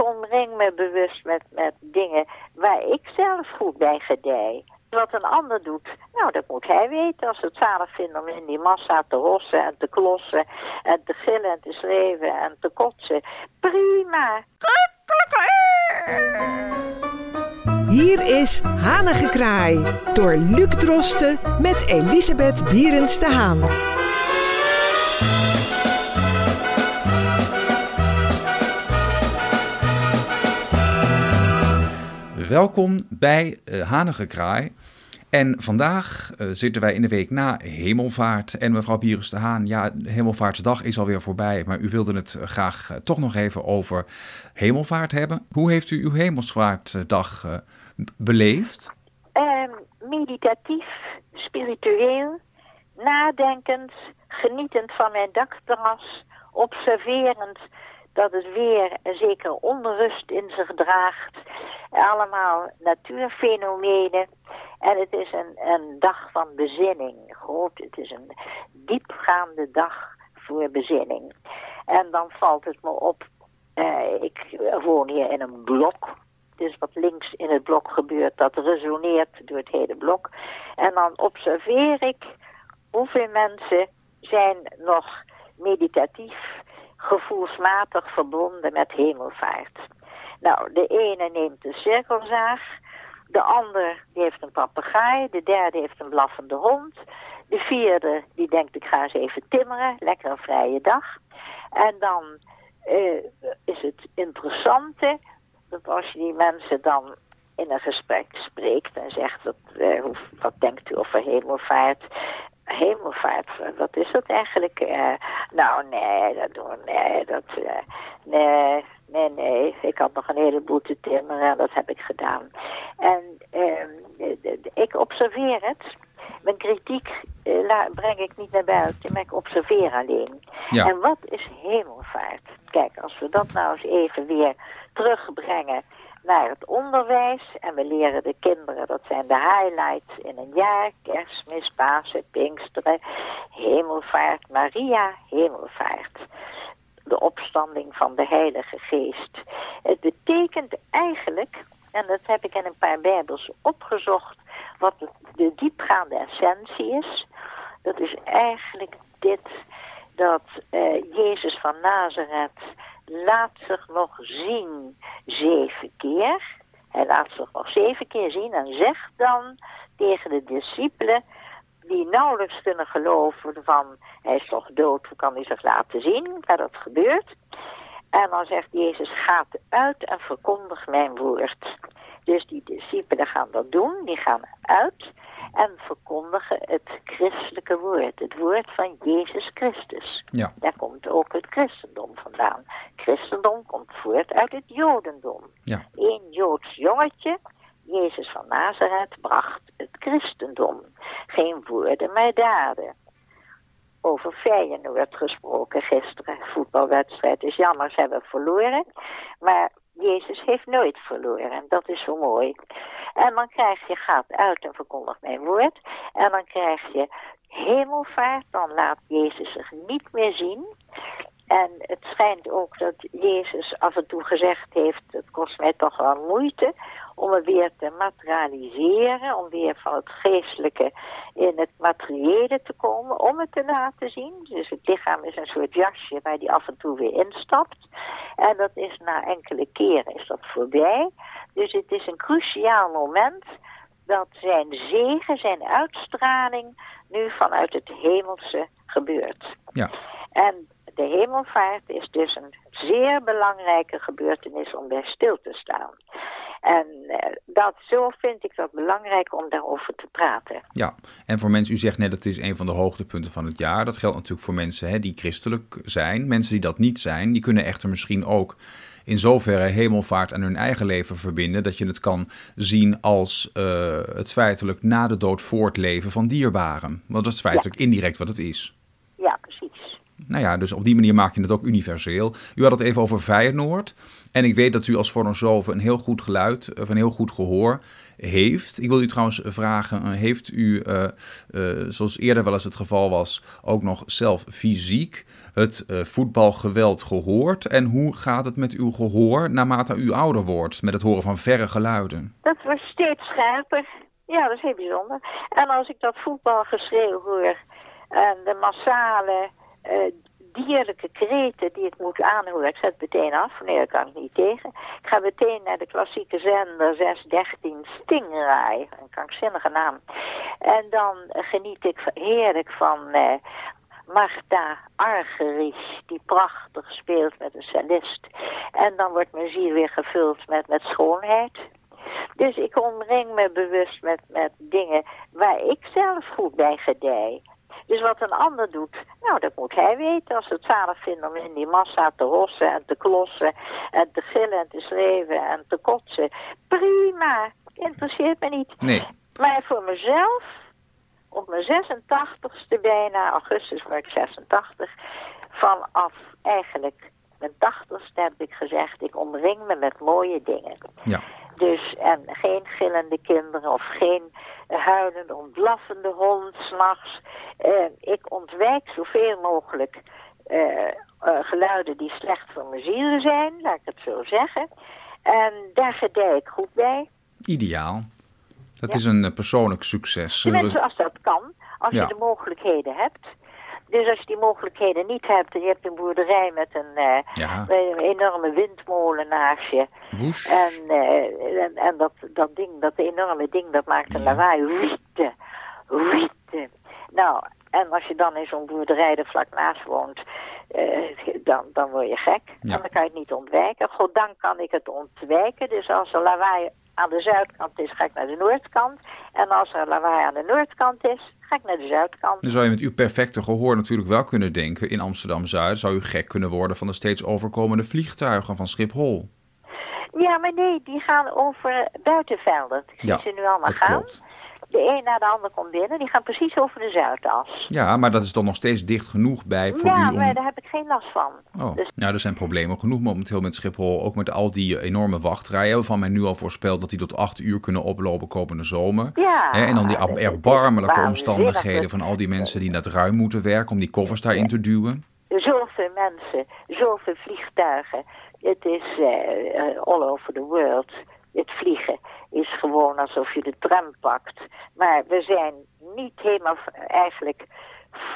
omring me bewust met, met dingen waar ik zelf goed bij gedij. Wat een ander doet, nou dat moet hij weten als ze het zalig vinden om in die massa te rossen en te klossen en te gillen en te schreeuwen en te kotsen. Prima. Hier is Hanengekraai door Luc Drosten met Elisabeth Bierens de Haan. Welkom bij uh, Hanengekraai. En vandaag uh, zitten wij in de week na Hemelvaart. En mevrouw Bierens de Haan, ja, Hemelvaartsdag is alweer voorbij. Maar u wilde het uh, graag toch nog even over Hemelvaart hebben. Hoe heeft u uw Hemelvaartdag beleefd? Ehm, meditatief, spiritueel, nadenkend, genietend van mijn dakterras, observerend dat het weer een zekere onrust in zich draagt. Allemaal natuurfenomenen. En het is een, een dag van bezinning. Groot, het is een diepgaande dag voor bezinning. En dan valt het me op, eh, ik woon hier in een blok. Dus wat links in het blok gebeurt, dat resoneert door het hele blok. En dan observeer ik hoeveel mensen zijn nog meditatief gevoelsmatig verbonden met hemelvaart. Nou, de ene neemt een cirkelzaag, de ander die heeft een papegaai, de derde heeft een blaffende hond, de vierde die denkt ik ga eens even timmeren, lekker een vrije dag. En dan uh, is het interessante dat als je die mensen dan in een gesprek spreekt en zegt, wat denkt u over hemelvaart? Hemelvaart, wat is dat eigenlijk? Uh, nou, nee, dat doen nee, dat, uh, nee, nee, nee. Ik had nog een heleboel te timmeren en dat heb ik gedaan. En uh, ik observeer het. Mijn kritiek uh, breng ik niet naar buiten, maar ik observeer alleen. Ja. En wat is hemelvaart? Kijk, als we dat nou eens even weer terugbrengen naar het onderwijs. En we leren de kinderen, dat zijn de highlights in een jaar. Kerstmis, Pasen, Pinksteren, Hemelvaart, Maria, Hemelvaart. De opstanding van de Heilige Geest. Het betekent eigenlijk, en dat heb ik in een paar bijbels opgezocht, wat de diepgaande essentie is. Dat is eigenlijk dit, dat uh, Jezus van Nazareth laat zich nog zien zeven keer. Hij laat zich nog zeven keer zien en zegt dan tegen de discipelen die nauwelijks kunnen geloven van hij is toch dood, hoe kan hij zich laten zien? Maar dat gebeurt. En dan zegt Jezus, gaat uit en verkondig mijn woord. Dus die discipelen gaan dat doen, die gaan uit en verkondigen het christelijke woord, het woord van Jezus Christus. Ja. Daar komt ook het christendom vandaan. Christendom komt voort uit het jodendom. Ja. Een joods jongetje, Jezus van Nazareth, bracht het christendom. Geen woorden, maar daden. Over Feyenoord gesproken gisteren, voetbalwedstrijd. is jammer, ze hebben verloren. Maar Jezus heeft nooit verloren en dat is zo mooi. En dan krijg je, gaat uit en verkondigt mijn woord. En dan krijg je hemelvaart, dan laat Jezus zich niet meer zien. En het schijnt ook dat Jezus af en toe gezegd heeft, het kost mij toch wel moeite om het weer te materialiseren, om weer van het geestelijke in het materiële te komen, om het te laten zien. Dus het lichaam is een soort jasje waar die af en toe weer instapt. En dat is na enkele keren is dat voorbij. Dus het is een cruciaal moment dat zijn zegen, zijn uitstraling nu vanuit het hemelse gebeurt. Ja. En de hemelvaart is dus een zeer belangrijke gebeurtenis om bij stil te staan. En eh, dat, zo vind ik dat belangrijk om daarover te praten. Ja, en voor mensen, u zegt net, dat is een van de hoogtepunten van het jaar. Dat geldt natuurlijk voor mensen hè, die christelijk zijn. Mensen die dat niet zijn, die kunnen echter misschien ook in zoverre hemelvaart aan hun eigen leven verbinden. Dat je het kan zien als uh, het feitelijk na de dood voortleven van dierbaren. Want dat is feitelijk indirect wat het is. Ja, precies. Nou ja, dus op die manier maak je het ook universeel. U had het even over Feyenoord. En ik weet dat u als fonosof een heel goed geluid, of een heel goed gehoor heeft. Ik wil u trouwens vragen, eh, heeft u, uh, uh, zoals eerder wel eens het geval was, ook nog zelf fysiek het uh, voetbalgeweld gehoord? En hoe gaat het met uw gehoor naarmate u ouder wordt, met het horen van verre geluiden? Dat wordt steeds scherper. Ja, dat is heel bijzonder. En als ik dat voetbalgeschreeuw hoor en de massale uh, dierlijke kreten die ik moet aanhoren, ik zet meteen af, nee, dat kan ik niet tegen. Ik ga meteen naar de klassieke zender 613 Stingray, een krankzinnige naam. En dan geniet ik heerlijk van uh, Marta Argerich, die prachtig speelt met een cellist. En dan wordt mijn ziel weer gevuld met, met schoonheid. Dus ik omring me bewust met, met dingen waar ik zelf goed bij gedij. Dus wat een ander doet, nou dat moet hij weten. Als ze het zalig vinden om in die massa te rossen en te klossen en te gillen en te schreeuwen en te kotsen. Prima, interesseert me niet. Nee. Maar voor mezelf, op mijn 86ste bijna, augustus word ik 86, vanaf eigenlijk mijn 80ste heb ik gezegd, ik omring me met mooie dingen. Ja. Dus, en geen gillende kinderen of geen huilende, ontblaffende hond s'nachts. Uh, ik ontwijk zoveel mogelijk uh, uh, geluiden die slecht voor mijn ziel zijn, laat ik het zo zeggen. En daar gedij ik goed bij. Ideaal. Dat ja. is een persoonlijk succes. Tenminste, als dat kan, als ja. je de mogelijkheden hebt. Dus als je die mogelijkheden niet hebt en je hebt een boerderij met een, uh, ja. een enorme windmolen naast je. En, uh, en, en, dat, dat ding, dat enorme ding, dat maakt een lawaai. Wiete, wiete. Nou, en als je dan in zo'n boerderij er vlak naast woont, uh, dan, dan word je gek. Ja. En dan kan je het niet ontwijken. Goddank kan ik het ontwijken. Dus als er lawaai aan de zuidkant is, ga ik naar de noordkant. En als er lawaai aan de noordkant is, ga ik naar de zuidkant. Dan zou je met uw perfecte gehoor natuurlijk wel kunnen denken... in Amsterdam-Zuid zou u gek kunnen worden van de steeds overkomende vliegtuigen van Schiphol. Ja, maar nee, die gaan over buitenvelden. Ik zie Ja, ze nu allemaal gaan. klopt. De een na de ander komt binnen. Die gaan precies over de Zuidas. Ja, maar dat is toch nog steeds dicht genoeg bij voor ja, u maar om... daar heb ik geen last van. Oh. Dus Nou, er zijn problemen genoeg momenteel met Schiphol. Ook met al die enorme wachtrijen. Waarvan men nu al voorspelt dat die tot acht uur kunnen oplopen komende zomer. ja. Hè, en dan die erbarmelijke omstandigheden van al die mensen die net ruim moeten werken om die koffers daarin te duwen. Zoveel mensen, zoveel vliegtuigen. Het is eh, eh, all over the world. Het vliegen is gewoon alsof je de tram pakt. Maar we zijn niet helemaal eigenlijk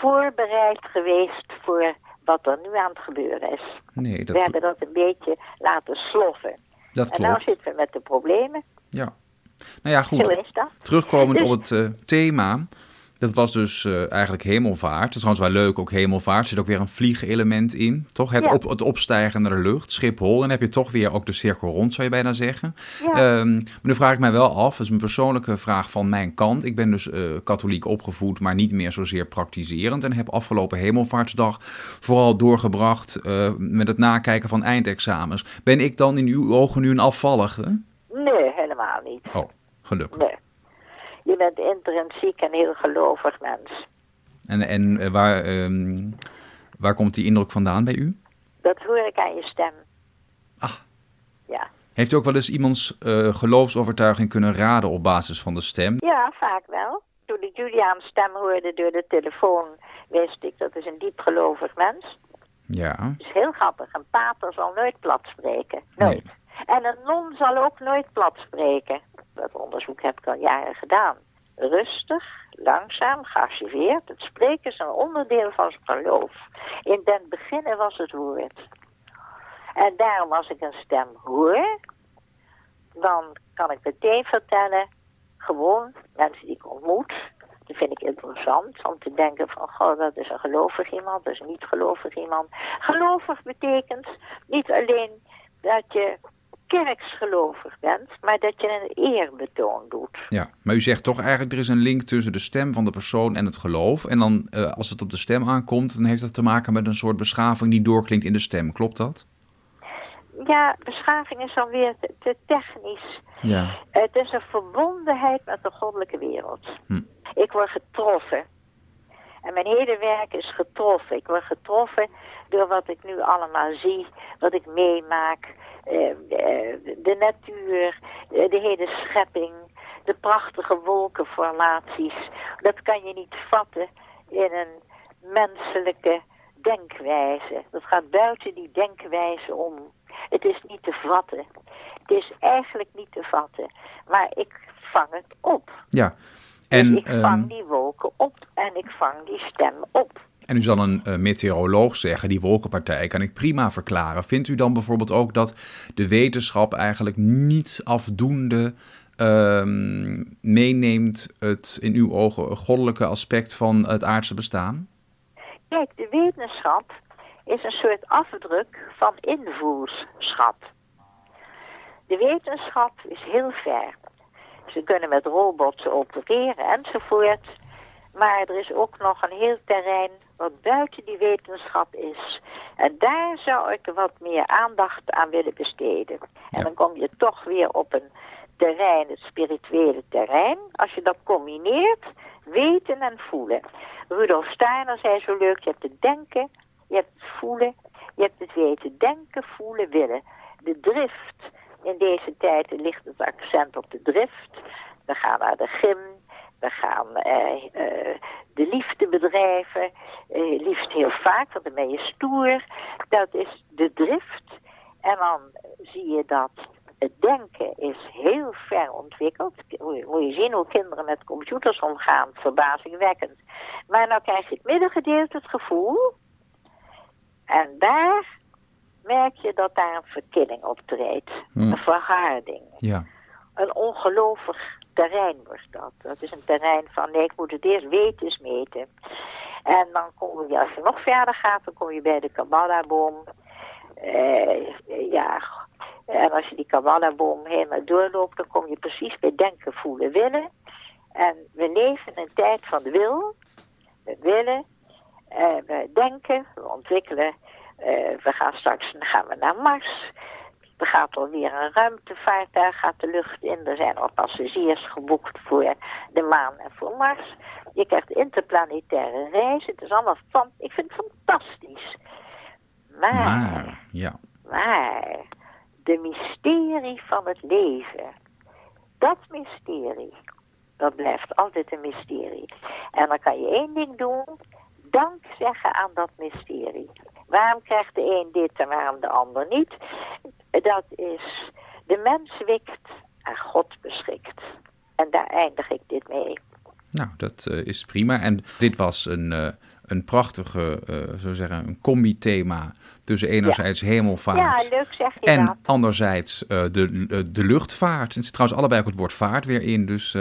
voorbereid geweest voor wat er nu aan het gebeuren is. Nee, we dat, hebben dat een beetje laten sloffen. dat En nou klopt. zitten we met de problemen. Ja. Nou ja, goed. Terugkomend Dus- op het eh, thema. Dat was dus eh, eigenlijk hemelvaart. Het is trouwens wel leuk, ook hemelvaart. Er zit ook weer een vliegelement in, toch? Het, Ja. op, het opstijgen naar de lucht, Schiphol. En dan heb je toch weer ook de cirkel rond, zou je bijna zeggen. Ja. Ehm, maar nu vraag ik mij wel af, dat is een persoonlijke vraag van mijn kant. Ik ben dus eh, katholiek opgevoed, maar niet meer zozeer praktiserend. En heb afgelopen hemelvaartsdag vooral doorgebracht eh, met het nakijken van eindexamens. Ben ik dan in uw ogen nu een afvallige? Nee, helemaal niet. Oh, gelukkig. Nee. Je bent intrinsiek een heel gelovig mens. En, en eh, waar, ehm, waar komt die indruk vandaan bij u? Dat hoor ik aan je stem. Ah. Ja. Heeft u ook wel eens iemands eh, geloofsovertuiging kunnen raden op basis van de stem? Ja, vaak wel. Toen ik Juliaans stem hoorde door de telefoon, wist ik dat is een diep gelovig mens. Ja. Het is heel grappig. Een pater zal nooit plat spreken. Nooit. En een non zal ook nooit plat spreken. Dat onderzoek heb ik al jaren gedaan. Rustig, langzaam, gearchiveerd. Het spreken is een onderdeel van zijn geloof. In den beginnen was het woord. En daarom als ik een stem hoor, dan kan ik meteen vertellen, gewoon mensen die ik ontmoet, die vind ik interessant om te denken van, goh, dat is een gelovig iemand, dat is een niet gelovig iemand. Gelovig betekent niet alleen dat je kerksgelovig bent, maar dat je een eerbetoon doet. ja. Maar u zegt toch eigenlijk, er is een link tussen de stem van de persoon en het geloof. En dan, eh, als het op de stem aankomt, dan heeft dat te maken met een soort beschaving die doorklinkt in de stem. Klopt dat? Ja, beschaving is dan weer te, te technisch. Ja. Het is een verbondenheid met de goddelijke wereld. Hm. Ik word getroffen. En mijn hele werk is getroffen. Ik word getroffen door wat ik nu allemaal zie, wat ik meemaak. Eh, eh, de natuur, de hele schepping, de prachtige wolkenformaties. Dat kan je niet vatten in een menselijke denkwijze. Dat gaat buiten die denkwijze om. Het is niet te vatten. Het is eigenlijk niet te vatten. Maar ik vang het op. Ja. En, dus ik vang ehm, die wolken op en ik vang die stem op. En u zal een uh, meteoroloog zeggen, die wolkenpartij kan ik prima verklaren. Vindt u dan bijvoorbeeld ook dat de wetenschap eigenlijk niet afdoende uh, meeneemt het in uw ogen goddelijke aspect van het aardse bestaan? Kijk, de wetenschap is een soort afdruk van invoerschap. De wetenschap is heel ver. Ze kunnen met robots opereren enzovoort. Maar er is ook nog een heel terrein wat buiten die wetenschap is. En daar zou ik wat meer aandacht aan willen besteden. En dan kom je toch weer op een terrein, het spirituele terrein. Als je dat combineert, weten en voelen. Rudolf Steiner zei zo leuk, je hebt het denken, je hebt het voelen, je hebt het weten. Denken, voelen, willen. De drift. In deze tijd ligt het accent op de drift. We gaan naar de gym, we gaan eh, eh, de liefde bedrijven, eh, liefst heel vaak, want dan ben je stoer. Dat is de drift. En dan zie je dat het denken is heel ver ontwikkeld. Moet je zien hoe kinderen met computers omgaan, verbazingwekkend. Maar nou krijg je het middengedeelte, het gevoel. En daar merk je dat daar een verkilling optreedt. Hmm. Een verharding. Ja. Een ongelovig terrein wordt dat. Dat is een terrein van, nee, ik moet het eerst weten, meten. En dan kom je, als je nog verder gaat, dan kom je bij de Kabbalah-boom. Uh, ja, en als je die Kabbalah-boom helemaal doorloopt, dan kom je precies bij denken, voelen, willen. En we leven een tijd van de wil. We willen, uh, we denken, we ontwikkelen. Uh, we gaan straks gaan we naar Mars. Er gaat alweer een ruimtevaartuig gaat de lucht in. Er zijn al passagiers geboekt voor de maan en voor Mars. Je krijgt interplanetaire reizen. Het is allemaal van, ik vind het fantastisch. Maar, maar, ja. maar de mysterie van het leven, dat mysterie, dat blijft altijd een mysterie. En dan kan je één ding doen, dank zeggen aan dat mysterie. Waarom krijgt de een dit en waarom de ander niet? Dat is, de mens wikt en God beschikt. En daar eindig ik dit mee. Nou, dat uh, is prima. En dit was een, uh, een prachtige, uh, zo zeggen, een combi-thema tussen enerzijds ja. hemelvaart ja, leuk zeg je en dat. anderzijds de, de luchtvaart. Het zit trouwens allebei ook het woord vaart weer in, dus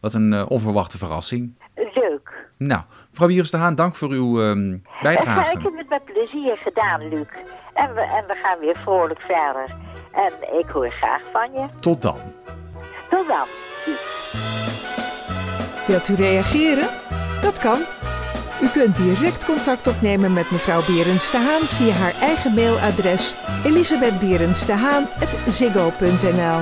wat een onverwachte verrassing. Leuk. Nou, mevrouw Bieres de Haan, dank voor uw um, bijdrage. Ik het met plezier gedaan, Luc. En we, en we gaan weer vrolijk verder. En ik hoor graag van je. Tot dan. Tot dan. Wilt u reageren? Dat kan. U kunt direct contact opnemen met mevrouw Berens de Haan via haar eigen mailadres elisabethberensdehaan.ziggo.nl